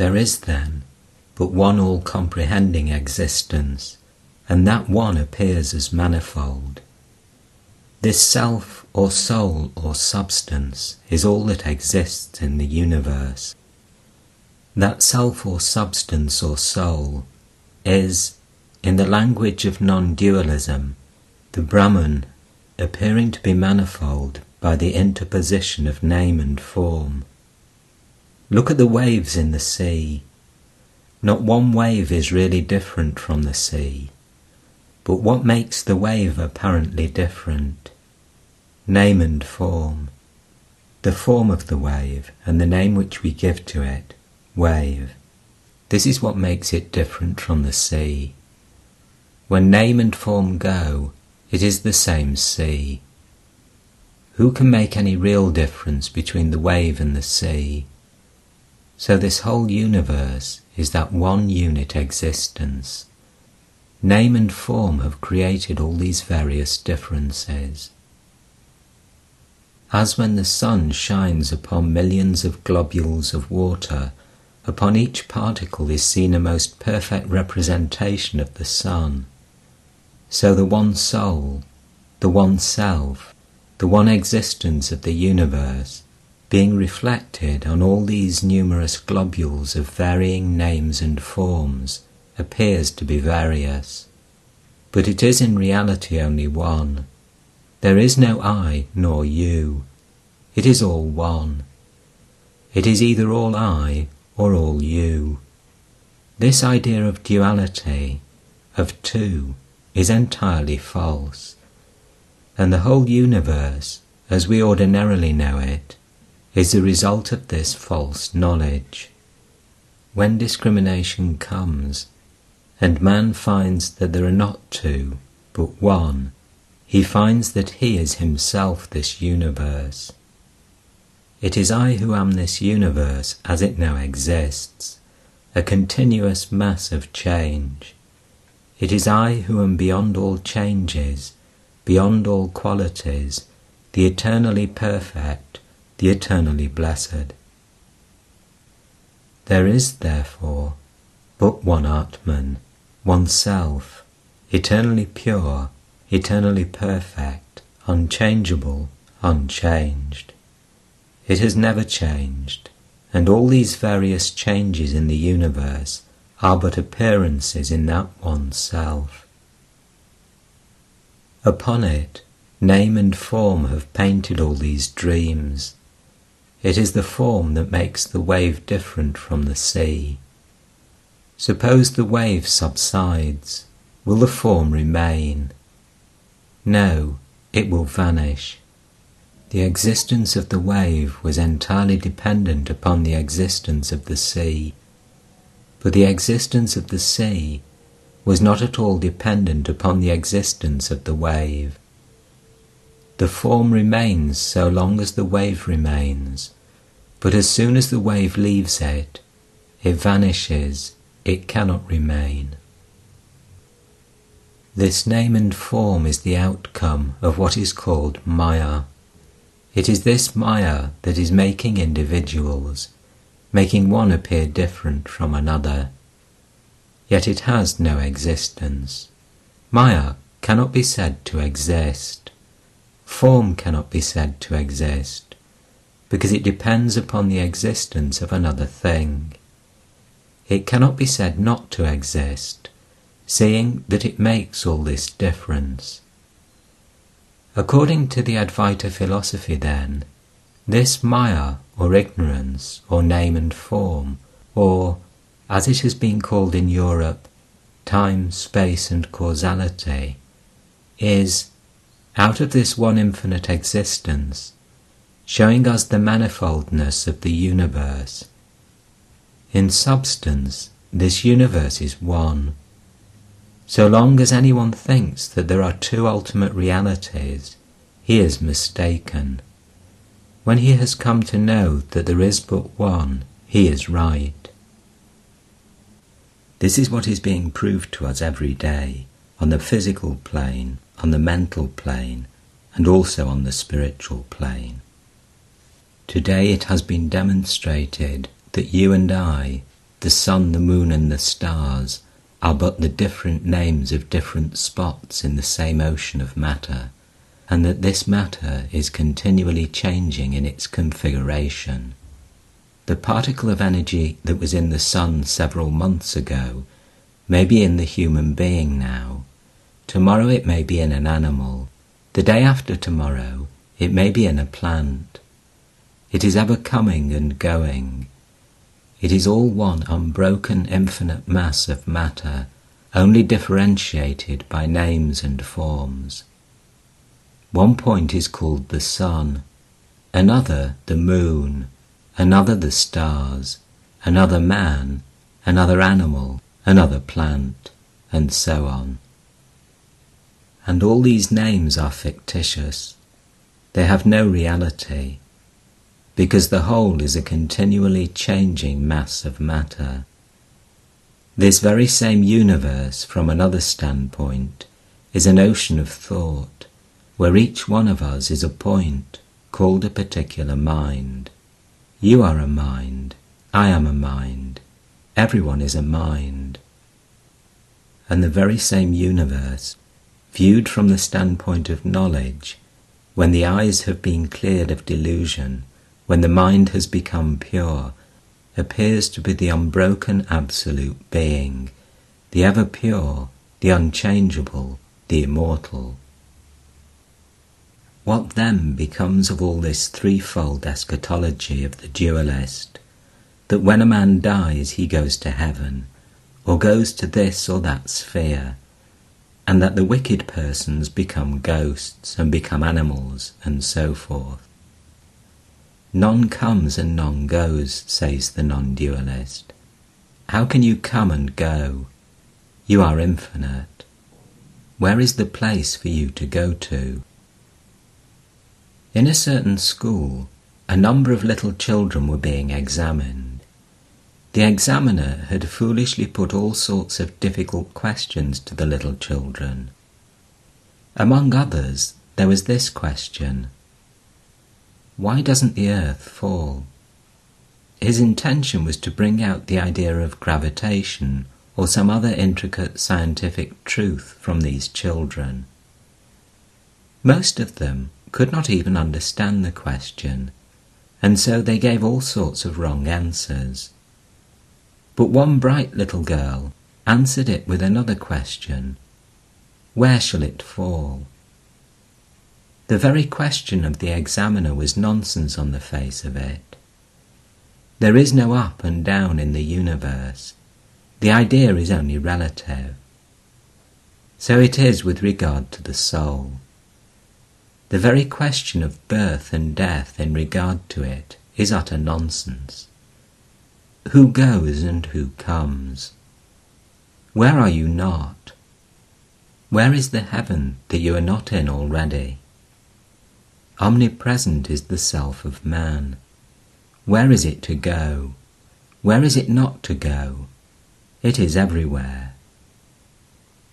There is then but one all comprehending existence, and that one appears as manifold. This self or soul or substance is all that exists in the universe. That self or substance or soul is, in the language of non dualism, the Brahman appearing to be manifold by the interposition of name and form. Look at the waves in the sea. Not one wave is really different from the sea. But what makes the wave apparently different? Name and form. The form of the wave and the name which we give to it, wave. This is what makes it different from the sea. When name and form go, it is the same sea. Who can make any real difference between the wave and the sea? So this whole universe is that one unit existence. Name and form have created all these various differences. As when the sun shines upon millions of globules of water, upon each particle is seen a most perfect representation of the sun. So the one soul, the one self, the one existence of the universe, being reflected on all these numerous globules of varying names and forms, appears to be various. But it is in reality only one. There is no I nor you. It is all one. It is either all I or all you. This idea of duality, of two, is entirely false, and the whole universe, as we ordinarily know it, is the result of this false knowledge. When discrimination comes, and man finds that there are not two, but one, he finds that he is himself this universe. It is I who am this universe as it now exists, a continuous mass of change. It is I who am beyond all changes, beyond all qualities, the eternally perfect, the eternally blessed. There is, therefore, but one Atman, one Self, eternally pure, eternally perfect, unchangeable, unchanged. It has never changed, and all these various changes in the universe are but appearances in that one self. Upon it, name and form have painted all these dreams. It is the form that makes the wave different from the sea. Suppose the wave subsides, will the form remain? No, it will vanish. The existence of the wave was entirely dependent upon the existence of the sea but the existence of the sea was not at all dependent upon the existence of the wave. The form remains so long as the wave remains, but as soon as the wave leaves it, it vanishes, it cannot remain. This name and form is the outcome of what is called Maya. It is this Maya that is making individuals making one appear different from another. Yet it has no existence. Maya cannot be said to exist. Form cannot be said to exist, because it depends upon the existence of another thing. It cannot be said not to exist, seeing that it makes all this difference. According to the Advaita philosophy, then, this Maya, or ignorance, or name and form, or, as it has been called in Europe, time, space, and causality, is, out of this one infinite existence, showing us the manifoldness of the universe. In substance, this universe is one. So long as anyone thinks that there are two ultimate realities, he is mistaken. When he has come to know that there is but one, he is right. This is what is being proved to us every day, on the physical plane, on the mental plane, and also on the spiritual plane. Today it has been demonstrated that you and I, the sun, the moon, and the stars are but the different names of different spots in the same ocean of matter, and that this matter is continually changing in its configuration. The particle of energy that was in the sun several months ago may be in the human being now. Tomorrow it may be in an animal. The day after tomorrow it may be in a plant. It is ever coming and going. It is all one unbroken infinite mass of matter, only differentiated by names and forms. One point is called the sun, another the moon, another the stars, another man, another animal, another plant, and so on. And all these names are fictitious. They have no reality, because the whole is a continually changing mass of matter. This very same universe, from another standpoint, is an ocean of thought, where each one of us is a point called a particular mind. You are a mind, I am a mind, everyone is a mind. And the very same universe, viewed from the standpoint of knowledge, when the eyes have been cleared of delusion, when the mind has become pure, appears to be the unbroken absolute being, the ever pure, the unchangeable, the immortal. What then becomes of all this threefold eschatology of the dualist, that when a man dies he goes to heaven, or goes to this or that sphere, and that the wicked persons become ghosts and become animals, and so forth? None comes and none goes, says the non dualist. How can you come and go? You are infinite. Where is the place for you to go to? In a certain school, a number of little children were being examined. The examiner had foolishly put all sorts of difficult questions to the little children. Among others, there was this question Why doesn't the earth fall? His intention was to bring out the idea of gravitation or some other intricate scientific truth from these children. Most of them could not even understand the question, and so they gave all sorts of wrong answers. But one bright little girl answered it with another question Where shall it fall? The very question of the examiner was nonsense on the face of it. There is no up and down in the universe. The idea is only relative. So it is with regard to the soul. The very question of birth and death in regard to it is utter nonsense. Who goes and who comes? Where are you not? Where is the heaven that you are not in already? Omnipresent is the self of man. Where is it to go? Where is it not to go? It is everywhere.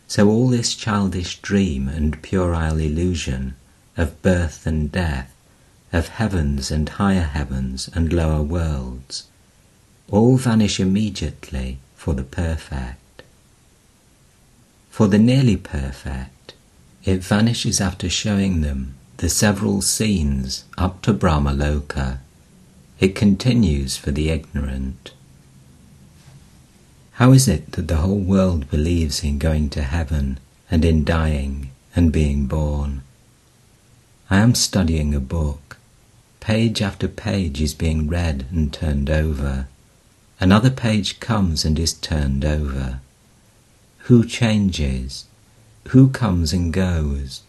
So all this childish dream and puerile illusion of birth and death, of heavens and higher heavens and lower worlds, all vanish immediately for the perfect. For the nearly perfect, it vanishes after showing them the several scenes up to Brahmaloka. It continues for the ignorant. How is it that the whole world believes in going to heaven and in dying and being born? I am studying a book. Page after page is being read and turned over. Another page comes and is turned over. Who changes? Who comes and goes?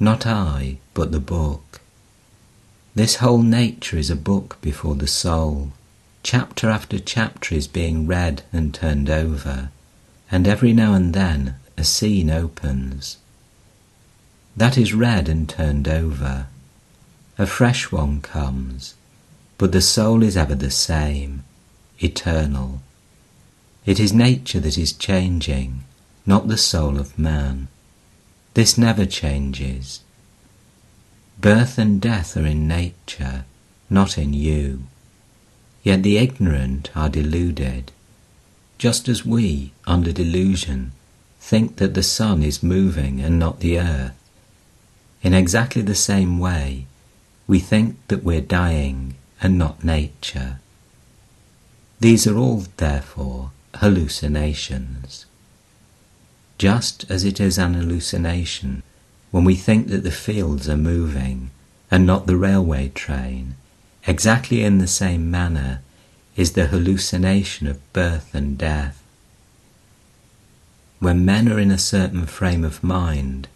Not I, but the book. This whole nature is a book before the soul. Chapter after chapter is being read and turned over, and every now and then a scene opens. That is read and turned over. A fresh one comes, but the soul is ever the same, eternal. It is nature that is changing, not the soul of man. This never changes. Birth and death are in nature, not in you. Yet the ignorant are deluded. just as we, under delusion, think that the sun is moving and not the earth, in exactly the same way, we think that we're dying and not nature. These are all, therefore, hallucinations. Just as it is an hallucination when we think that the fields are moving and not the railway train, exactly in the same manner is the hallucination of birth and death. When men are in a certain frame of mind,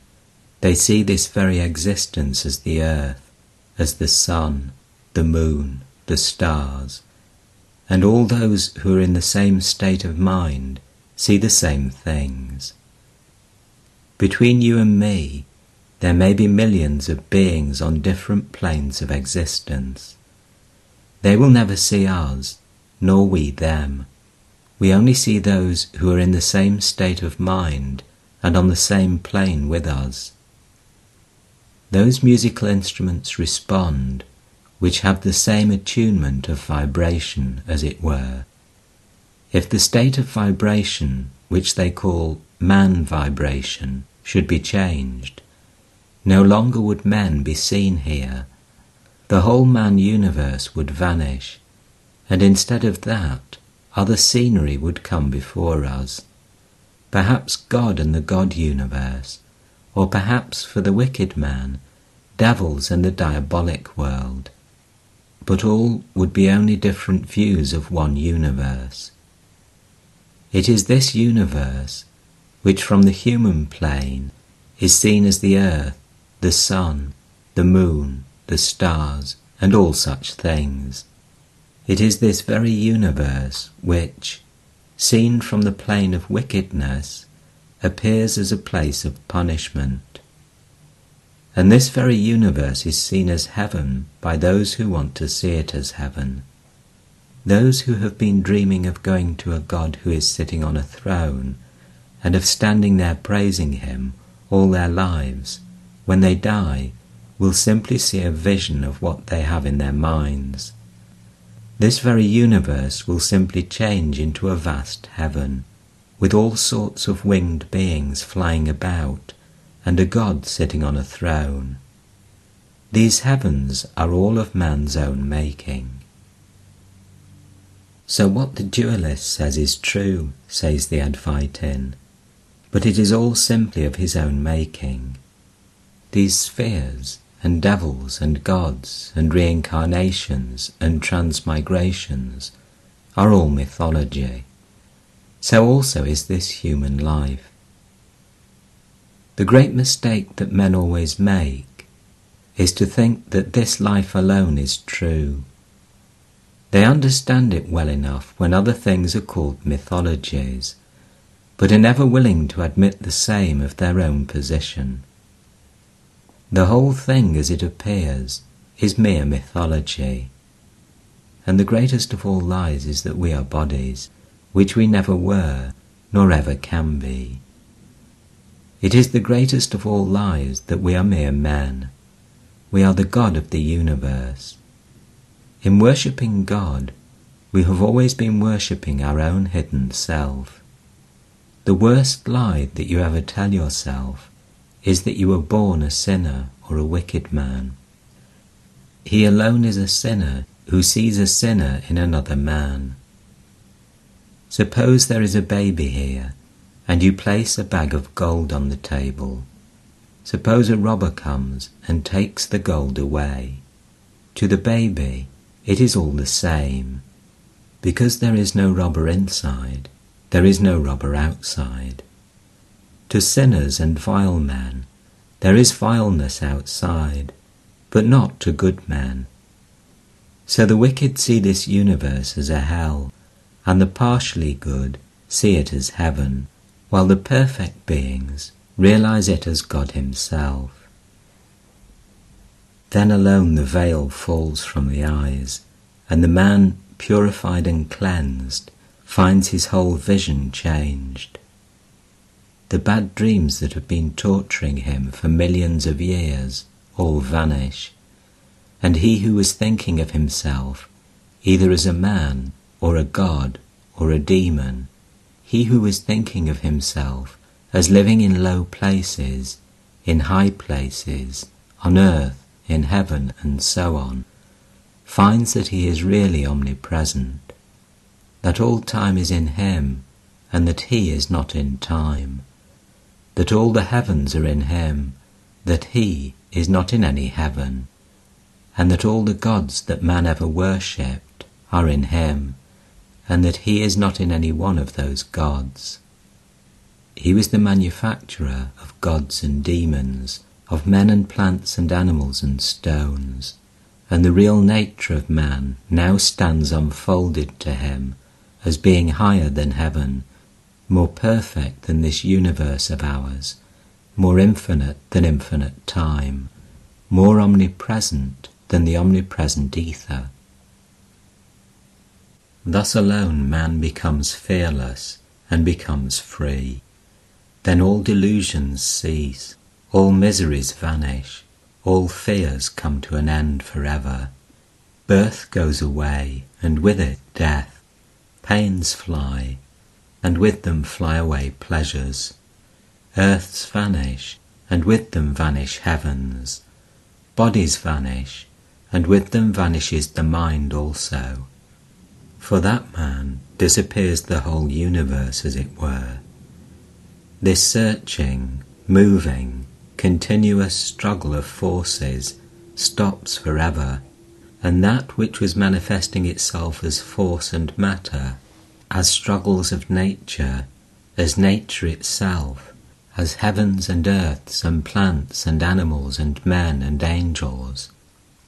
they see this very existence as the earth, as the sun, the moon, the stars, and all those who are in the same state of mind see the same things. Between you and me, there may be millions of beings on different planes of existence. They will never see us, nor we them. We only see those who are in the same state of mind and on the same plane with us. Those musical instruments respond which have the same attunement of vibration, as it were. If the state of vibration, which they call man vibration, should be changed, no longer would men be seen here. The whole man universe would vanish, and instead of that, other scenery would come before us. Perhaps God and the God universe, or perhaps for the wicked man, devils and the diabolic world but all would be only different views of one universe. It is this universe which from the human plane is seen as the earth, the sun, the moon, the stars, and all such things. It is this very universe which, seen from the plane of wickedness, appears as a place of punishment. And this very universe is seen as heaven by those who want to see it as heaven. Those who have been dreaming of going to a God who is sitting on a throne and of standing there praising him all their lives, when they die, will simply see a vision of what they have in their minds. This very universe will simply change into a vast heaven, with all sorts of winged beings flying about and a God sitting on a throne. These heavens are all of man's own making. So what the dualist says is true, says the Advaitin, but it is all simply of his own making. These spheres, and devils, and gods, and reincarnations, and transmigrations are all mythology. So also is this human life. The great mistake that men always make is to think that this life alone is true. They understand it well enough when other things are called mythologies, but are never willing to admit the same of their own position. The whole thing as it appears is mere mythology, and the greatest of all lies is that we are bodies, which we never were, nor ever can be. It is the greatest of all lies that we are mere men. We are the God of the universe. In worshipping God, we have always been worshipping our own hidden self. The worst lie that you ever tell yourself is that you were born a sinner or a wicked man. He alone is a sinner who sees a sinner in another man. Suppose there is a baby here and you place a bag of gold on the table. Suppose a robber comes and takes the gold away. To the baby, it is all the same. Because there is no robber inside, there is no robber outside. To sinners and vile men, there is vileness outside, but not to good men. So the wicked see this universe as a hell, and the partially good see it as heaven while the perfect beings realize it as God Himself. Then alone the veil falls from the eyes, and the man, purified and cleansed, finds his whole vision changed. The bad dreams that have been torturing him for millions of years all vanish, and he who was thinking of himself either as a man or a god or a demon he who is thinking of himself as living in low places, in high places, on earth, in heaven, and so on, finds that he is really omnipresent, that all time is in him, and that he is not in time, that all the heavens are in him, that he is not in any heaven, and that all the gods that man ever worshipped are in him, and that he is not in any one of those gods. He was the manufacturer of gods and demons, of men and plants and animals and stones, and the real nature of man now stands unfolded to him as being higher than heaven, more perfect than this universe of ours, more infinite than infinite time, more omnipresent than the omnipresent ether. Thus alone man becomes fearless and becomes free. Then all delusions cease, all miseries vanish, all fears come to an end forever. Birth goes away, and with it death. Pains fly, and with them fly away pleasures. Earths vanish, and with them vanish heavens. Bodies vanish, and with them vanishes the mind also. For that man disappears the whole universe, as it were. This searching, moving, continuous struggle of forces stops forever, and that which was manifesting itself as force and matter, as struggles of nature, as nature itself, as heavens and earths and plants and animals and men and angels,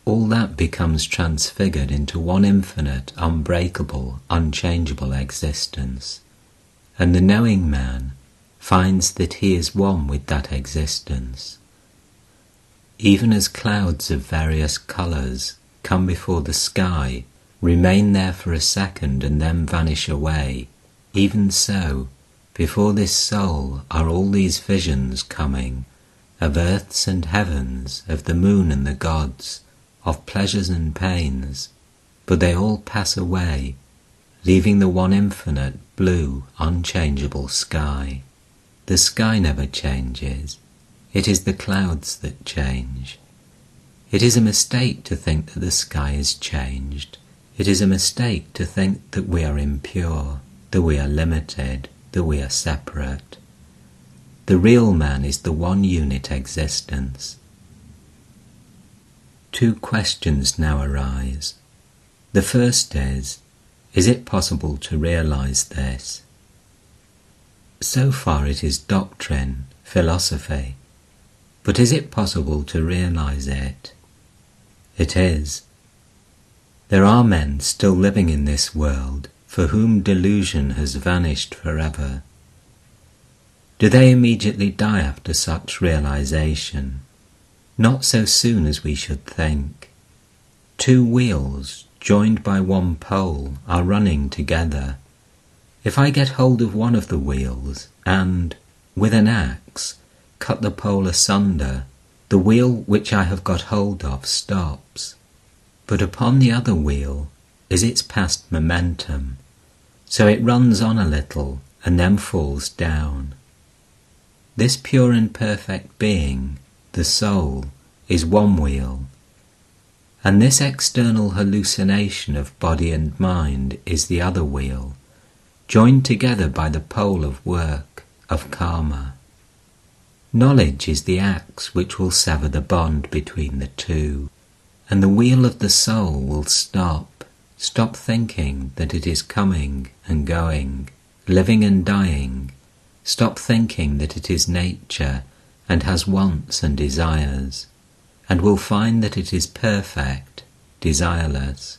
all that becomes transfigured into one infinite, unbreakable, unchangeable existence. And the knowing man finds that he is one with that existence. Even as clouds of various colours come before the sky, remain there for a second and then vanish away, even so, before this soul are all these visions coming, of earths and heavens, of the moon and the gods, of pleasures and pains, but they all pass away, leaving the one infinite, blue, unchangeable sky. The sky never changes. It is the clouds that change. It is a mistake to think that the sky is changed. It is a mistake to think that we are impure, that we are limited, that we are separate. The real man is the one unit existence, Two questions now arise. The first is, is it possible to realize this? So far it is doctrine, philosophy, but is it possible to realize it? It is. There are men still living in this world for whom delusion has vanished forever. Do they immediately die after such realization? Not so soon as we should think. Two wheels, joined by one pole, are running together. If I get hold of one of the wheels and, with an axe, cut the pole asunder, the wheel which I have got hold of stops. But upon the other wheel is its past momentum, so it runs on a little and then falls down. This pure and perfect being the soul, is one wheel, and this external hallucination of body and mind is the other wheel, joined together by the pole of work, of karma. Knowledge is the axe which will sever the bond between the two, and the wheel of the soul will stop, stop thinking that it is coming and going, living and dying, stop thinking that it is nature and has wants and desires, and will find that it is perfect, desireless.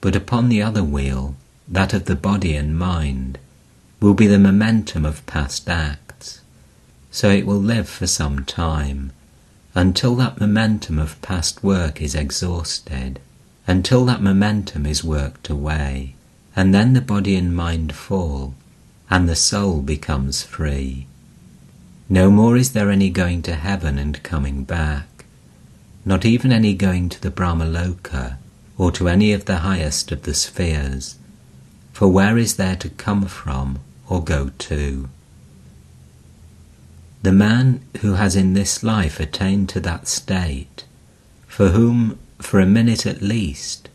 But upon the other wheel, that of the body and mind, will be the momentum of past acts, so it will live for some time, until that momentum of past work is exhausted, until that momentum is worked away, and then the body and mind fall, and the soul becomes free. No more is there any going to heaven and coming back, not even any going to the Brahmaloka or to any of the highest of the spheres. For where is there to come from or go to. The man who has in this life attained to that state, for whom, for a minute at least,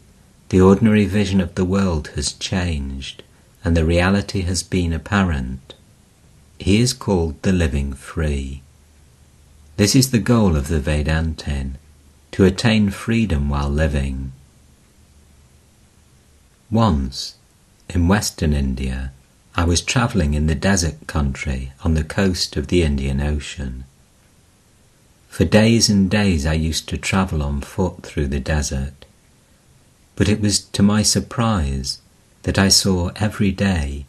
the ordinary vision of the world has changed and the reality has been apparent, he is called the living free. This is the goal of the Vedantin, to attain freedom while living. Once, in western India, I was travelling in the desert country on the coast of the Indian Ocean. For days and days I used to travel on foot through the desert, but it was to my surprise that I saw every day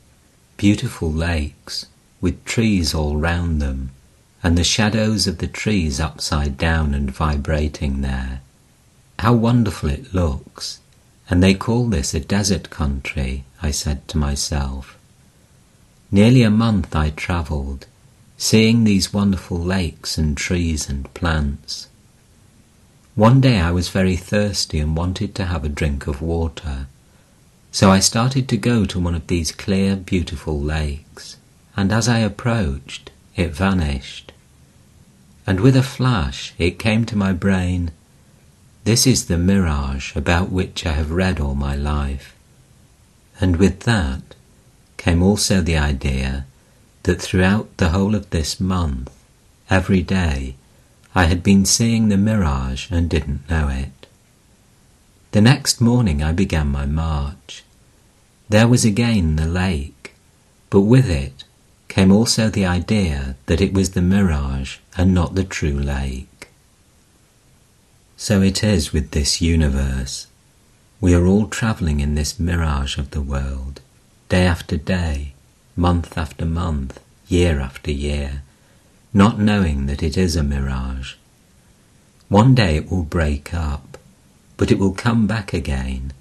beautiful lakes with trees all round them and the shadows of the trees upside down and vibrating there. How wonderful it looks! And they call this a desert country, I said to myself. Nearly a month I travelled, seeing these wonderful lakes and trees and plants. One day I was very thirsty and wanted to have a drink of water, so I started to go to one of these clear, beautiful lakes, and as I approached, it vanished. And with a flash it came to my brain, this is the mirage about which I have read all my life. And with that, came also the idea that throughout the whole of this month, every day, I had been seeing the mirage and didn't know it. The next morning I began my march. There was again the lake, but with it came also the idea that it was the mirage and not the true lake. So it is with this universe. We are all travelling in this mirage of the world, day after day, month after month, year after year, not knowing that it is a mirage. One day it will break up, but it will come back again.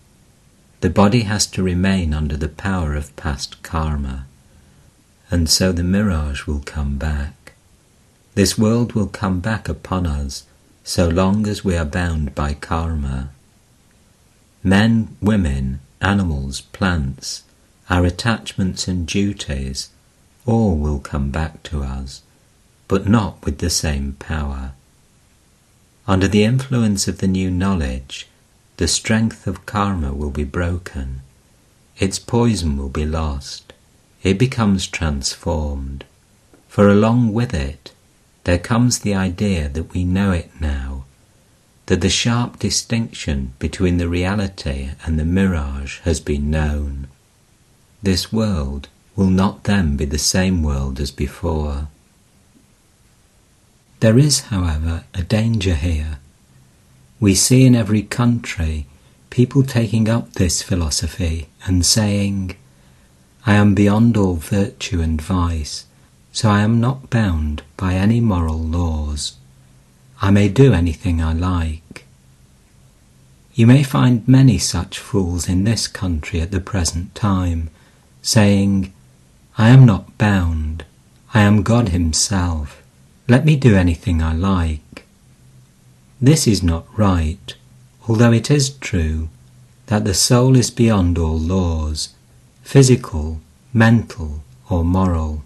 The body has to remain under the power of past karma, and so the mirage will come back. This world will come back upon us so long as we are bound by karma. Men, women, animals, plants, our attachments and duties, all will come back to us, but not with the same power. Under the influence of the new knowledge, the strength of karma will be broken, its poison will be lost, it becomes transformed, for along with it there comes the idea that we know it now, that the sharp distinction between the reality and the mirage has been known. This world will not then be the same world as before. There is, however, a danger here. We see in every country people taking up this philosophy and saying, I am beyond all virtue and vice, so I am not bound by any moral laws. I may do anything I like. You may find many such fools in this country at the present time, saying, I am not bound, I am God Himself, let me do anything I like. This is not right, although it is true that the soul is beyond all laws, physical, mental, or moral.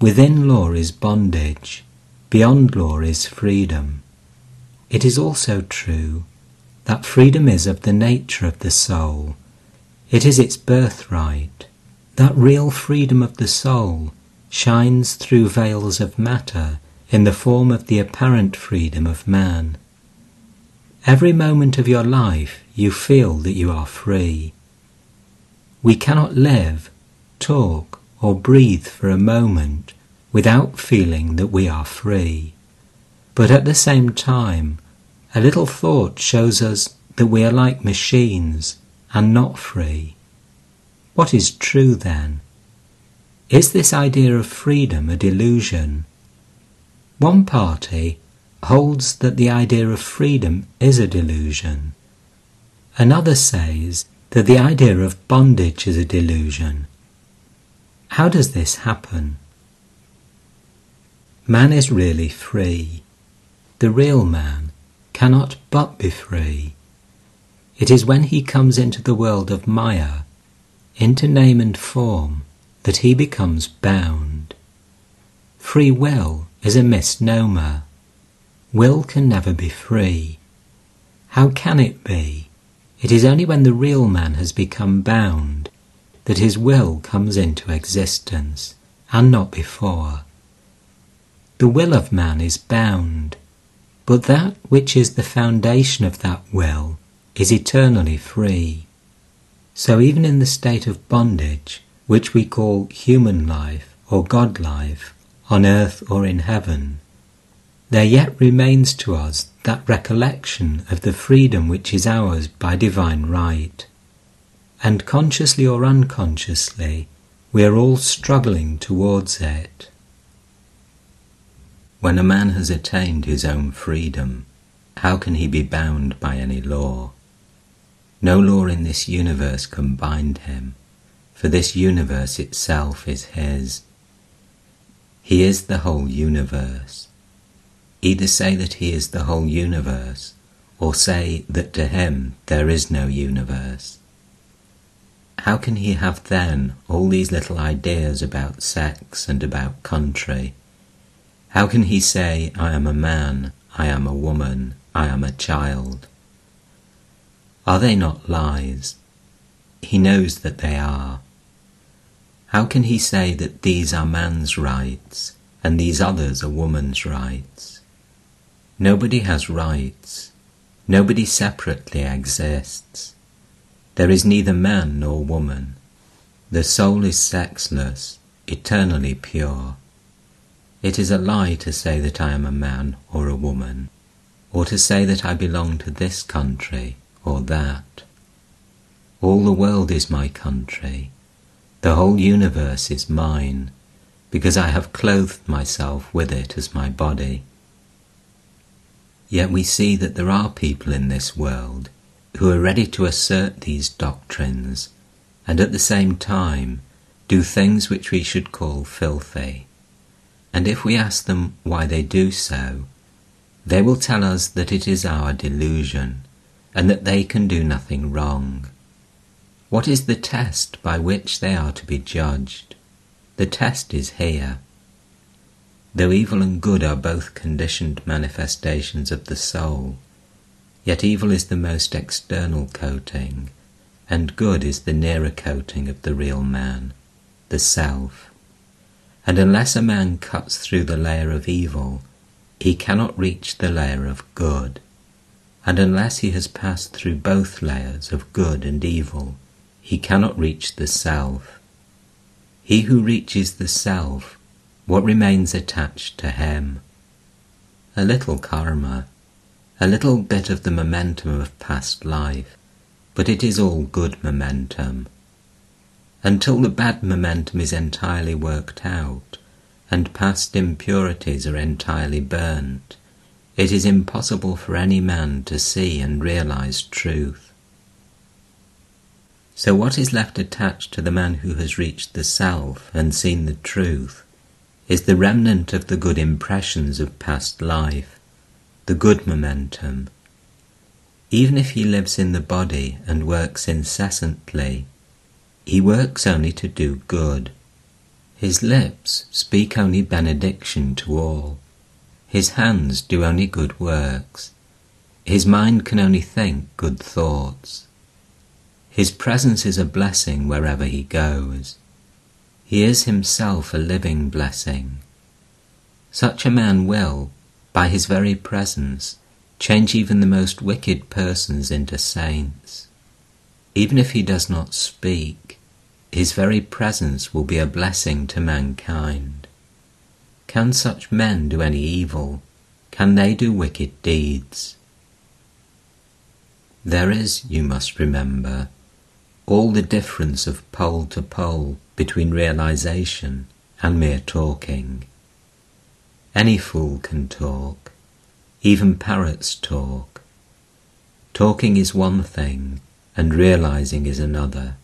Within law is bondage, beyond law is freedom. It is also true that freedom is of the nature of the soul. It is its birthright. That real freedom of the soul shines through veils of matter in the form of the apparent freedom of man. Every moment of your life you feel that you are free. We cannot live, talk, or breathe for a moment without feeling that we are free. But at the same time, a little thought shows us that we are like machines and not free. What is true then? Is this idea of freedom a delusion? One party holds that the idea of freedom is a delusion. Another says that the idea of bondage is a delusion. How does this happen? Man is really free. The real man cannot but be free. It is when he comes into the world of Maya, into name and form, that he becomes bound. Free will is a misnomer. Will can never be free. How can it be? It is only when the real man has become bound that his will comes into existence, and not before. The will of man is bound, but that which is the foundation of that will is eternally free. So even in the state of bondage, which we call human life or God life, on earth or in heaven, there yet remains to us that recollection of the freedom which is ours by divine right and consciously or unconsciously, we are all struggling towards it. When a man has attained his own freedom, how can he be bound by any law? No law in this universe can bind him, for this universe itself is his. He is the whole universe. Either say that he is the whole universe, or say that to him there is no universe. How can he have then all these little ideas about sex and about country? How can he say, I am a man, I am a woman, I am a child? Are they not lies? He knows that they are. How can he say that these are man's rights and these others are woman's rights? Nobody has rights. Nobody separately exists. There is neither man nor woman. The soul is sexless, eternally pure. It is a lie to say that I am a man or a woman, or to say that I belong to this country or that. All the world is my country. The whole universe is mine, because I have clothed myself with it as my body. Yet we see that there are people in this world who are ready to assert these doctrines and at the same time do things which we should call filthy. And if we ask them why they do so, they will tell us that it is our delusion and that they can do nothing wrong. What is the test by which they are to be judged? The test is here. Though evil and good are both conditioned manifestations of the soul, Yet evil is the most external coating, and good is the nearer coating of the real man, the self. And unless a man cuts through the layer of evil, he cannot reach the layer of good. And unless he has passed through both layers of good and evil, he cannot reach the self. He who reaches the self, what remains attached to him? A little karma, a little bit of the momentum of past life, but it is all good momentum. Until the bad momentum is entirely worked out and past impurities are entirely burnt, it is impossible for any man to see and realize truth. So, what is left attached to the man who has reached the self and seen the truth is the remnant of the good impressions of past life the good momentum. Even if he lives in the body and works incessantly, he works only to do good. His lips speak only benediction to all. His hands do only good works. His mind can only think good thoughts. His presence is a blessing wherever he goes. He is himself a living blessing. Such a man will, by his very presence, change even the most wicked persons into saints. Even if he does not speak, his very presence will be a blessing to mankind. Can such men do any evil? Can they do wicked deeds? There is, you must remember, all the difference of pole to pole between realization and mere talking. Any fool can talk. Even parrots talk. Talking is one thing, and realizing is another.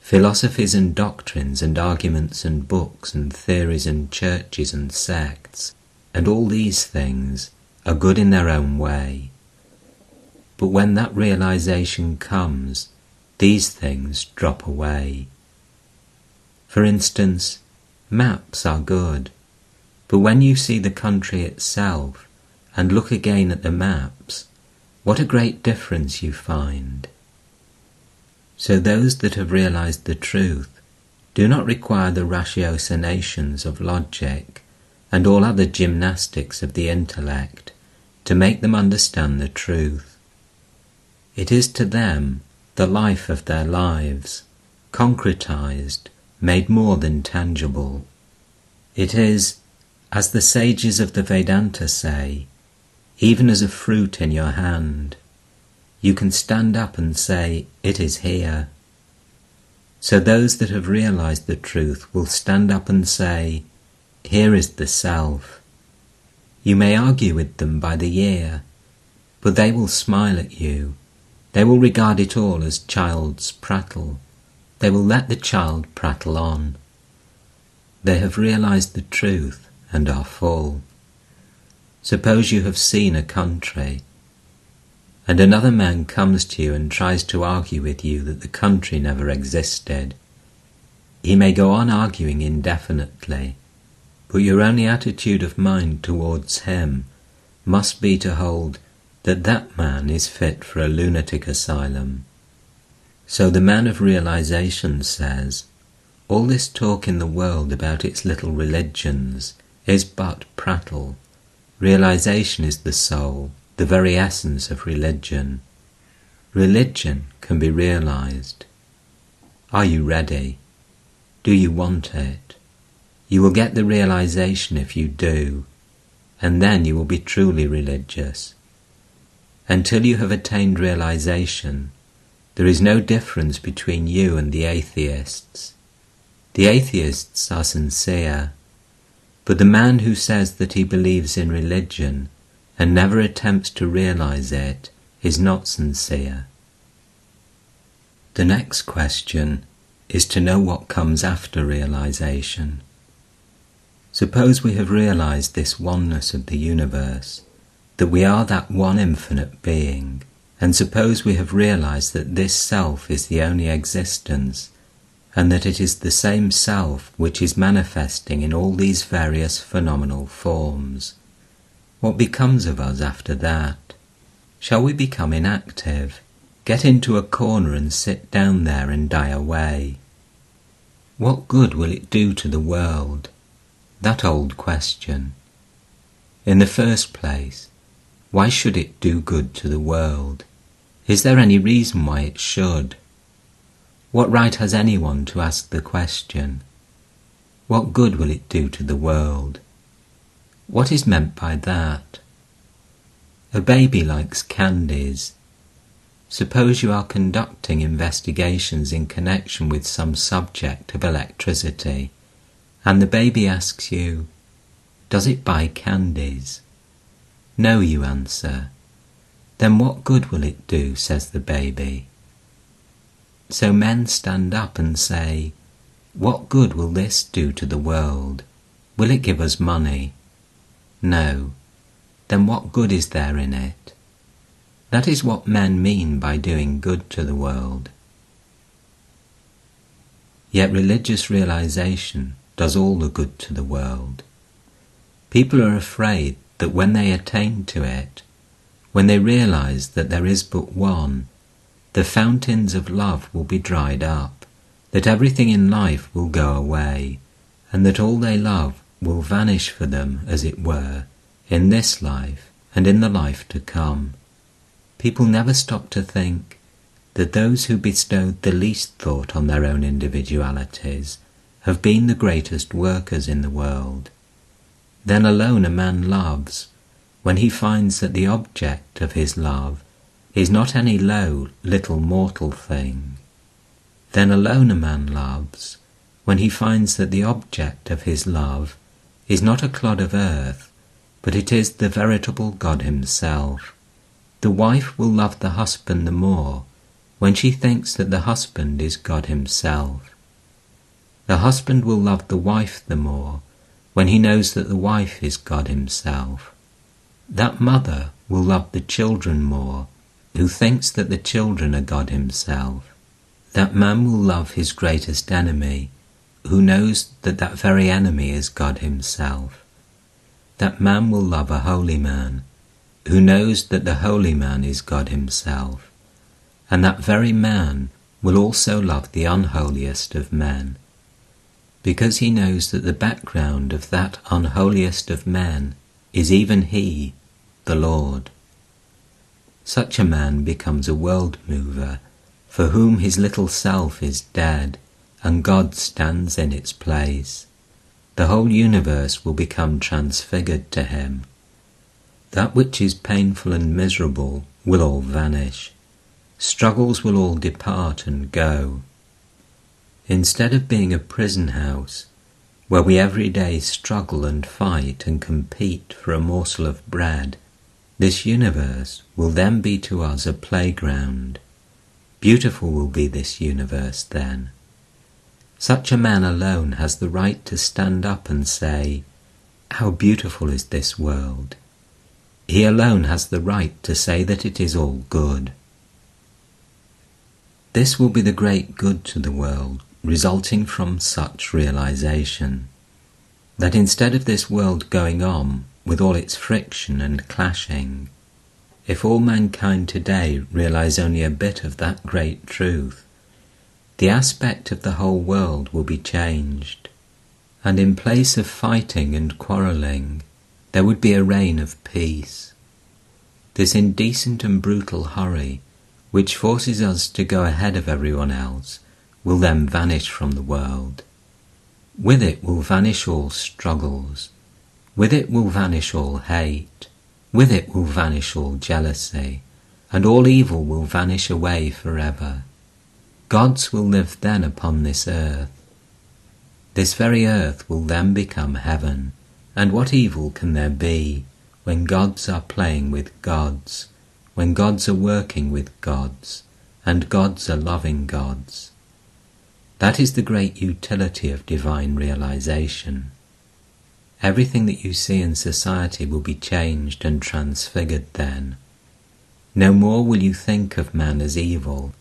Philosophies and doctrines and arguments and books and theories and churches and sects and all these things are good in their own way. But when that realization comes, these things drop away. For instance, maps are good, but when you see the country itself and look again at the maps, what a great difference you find. So those that have realized the truth do not require the ratiocinations of logic and all other gymnastics of the intellect to make them understand the truth. It is to them the life of their lives, concretized, made more than tangible. It is, as the sages of the Vedanta say, even as a fruit in your hand. You can stand up and say, It is here. So those that have realized the truth will stand up and say, Here is the self. You may argue with them by the year, but they will smile at you. They will regard it all as child's prattle. They will let the child prattle on. They have realized the truth and are full. Suppose you have seen a country, and another man comes to you and tries to argue with you that the country never existed. He may go on arguing indefinitely, but your only attitude of mind towards him must be to hold that that man is fit for a lunatic asylum. So the man of realization says, all this talk in the world about its little religions is but prattle. Realization is the soul, the very essence of religion. Religion can be realized. Are you ready? Do you want it? You will get the realization if you do, and then you will be truly religious. Until you have attained realization, there is no difference between you and the atheists. The atheists are sincere but the man who says that he believes in religion and never attempts to realize it is not sincere. The next question is to know what comes after realization. Suppose we have realized this oneness of the universe, that we are that one infinite being, and suppose we have realized that this self is the only existence and that it is the same self which is manifesting in all these various phenomenal forms. What becomes of us after that? Shall we become inactive, get into a corner and sit down there and die away? What good will it do to the world? That old question. In the first place, why should it do good to the world? Is there any reason why it should? What right has anyone to ask the question? What good will it do to the world? What is meant by that? A baby likes candies. Suppose you are conducting investigations in connection with some subject of electricity, and the baby asks you, Does it buy candies? No, you answer. Then what good will it do, says the baby. So men stand up and say, What good will this do to the world? Will it give us money? No. Then what good is there in it? That is what men mean by doing good to the world. Yet religious realization does all the good to the world. People are afraid that when they attain to it, when they realize that there is but one, the fountains of love will be dried up, that everything in life will go away, and that all they love will vanish for them, as it were, in this life and in the life to come. People never stop to think that those who bestowed the least thought on their own individualities have been the greatest workers in the world. Then alone a man loves, when he finds that the object of his love is not any low, little mortal thing. Then alone a man loves, when he finds that the object of his love is not a clod of earth, but it is the veritable God himself. The wife will love the husband the more when she thinks that the husband is God himself. The husband will love the wife the more when he knows that the wife is God himself. That mother will love the children more who thinks that the children are God Himself, that man will love his greatest enemy who knows that that very enemy is God Himself. That man will love a holy man, who knows that the holy man is God Himself, and that very man will also love the unholiest of men, because he knows that the background of that unholiest of men is even He, the Lord. Such a man becomes a world mover, for whom his little self is dead, and God stands in its place. The whole universe will become transfigured to him. That which is painful and miserable will all vanish. Struggles will all depart and go. Instead of being a prison house, where we every day struggle and fight and compete for a morsel of bread, this universe will then be to us a playground. Beautiful will be this universe then. Such a man alone has the right to stand up and say, How beautiful is this world! He alone has the right to say that it is all good. This will be the great good to the world resulting from such realization. That instead of this world going on with all its friction and clashing, if all mankind today realize only a bit of that great truth, the aspect of the whole world will be changed, and in place of fighting and quarrelling, there would be a reign of peace. This indecent and brutal hurry, which forces us to go ahead of everyone else, will then vanish from the world. With it will vanish all struggles, with it will vanish all hate, with it will vanish all jealousy, and all evil will vanish away forever. Gods will live then upon this earth. This very earth will then become heaven, and what evil can there be when gods are playing with gods, when gods are working with gods, and gods are loving gods? That is the great utility of divine realization. Everything that you see in society will be changed and transfigured then. No more will you think of man as evil,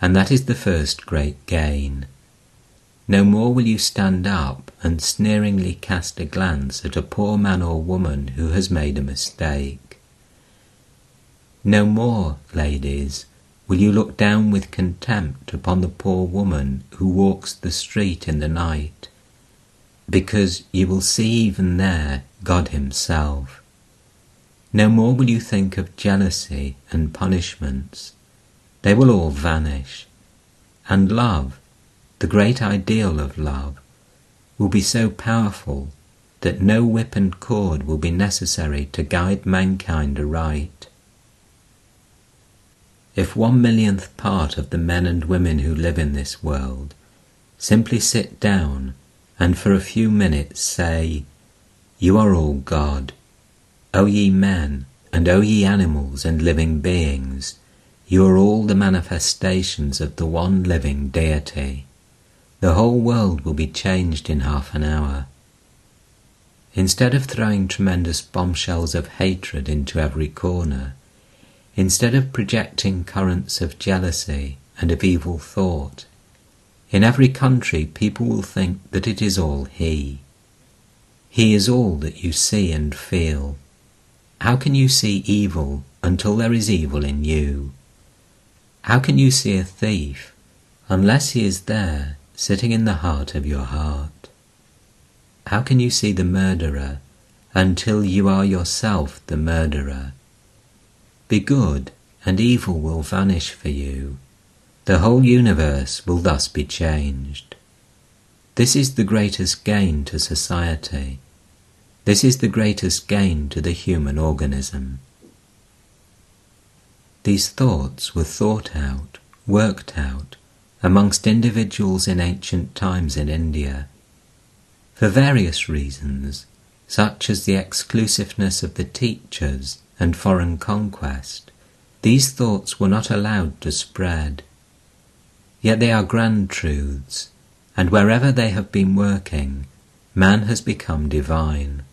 and that is the first great gain. No more will you stand up and sneeringly cast a glance at a poor man or woman who has made a mistake. No more, ladies, will you look down with contempt upon the poor woman who walks the street in the night because you will see even there God Himself. No more will you think of jealousy and punishments. They will all vanish. And love, the great ideal of love, will be so powerful that no whip and cord will be necessary to guide mankind aright. If one millionth part of the men and women who live in this world simply sit down and for a few minutes say, You are all God. O ye men, and O ye animals and living beings, you are all the manifestations of the one living deity. The whole world will be changed in half an hour. Instead of throwing tremendous bombshells of hatred into every corner, instead of projecting currents of jealousy and of evil thought, in every country, people will think that it is all He. He is all that you see and feel. How can you see evil until there is evil in you? How can you see a thief unless he is there sitting in the heart of your heart? How can you see the murderer until you are yourself the murderer? Be good, and evil will vanish for you. The whole universe will thus be changed. This is the greatest gain to society. This is the greatest gain to the human organism. These thoughts were thought out, worked out, amongst individuals in ancient times in India. For various reasons, such as the exclusiveness of the teachers and foreign conquest, these thoughts were not allowed to spread. Yet they are grand truths, and wherever they have been working, man has become divine.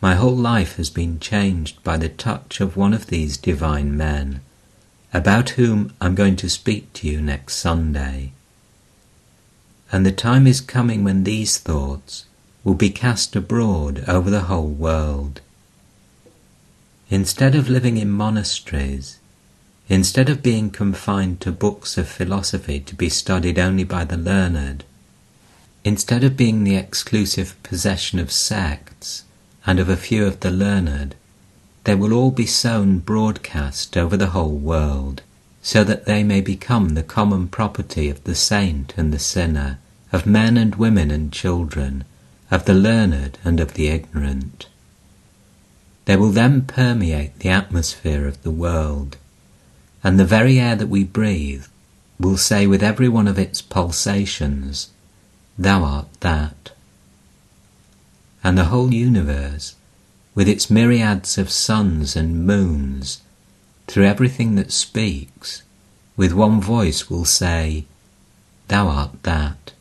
My whole life has been changed by the touch of one of these divine men, about whom I'm going to speak to you next Sunday. And the time is coming when these thoughts will be cast abroad over the whole world. Instead of living in monasteries, instead of being confined to books of philosophy to be studied only by the learned, instead of being the exclusive possession of sects and of a few of the learned, they will all be sown broadcast over the whole world, so that they may become the common property of the saint and the sinner, of men and women and children, of the learned and of the ignorant. They will then permeate the atmosphere of the world, and the very air that we breathe will say with every one of its pulsations, Thou art that. And the whole universe, with its myriads of suns and moons, through everything that speaks, with one voice will say, Thou art that.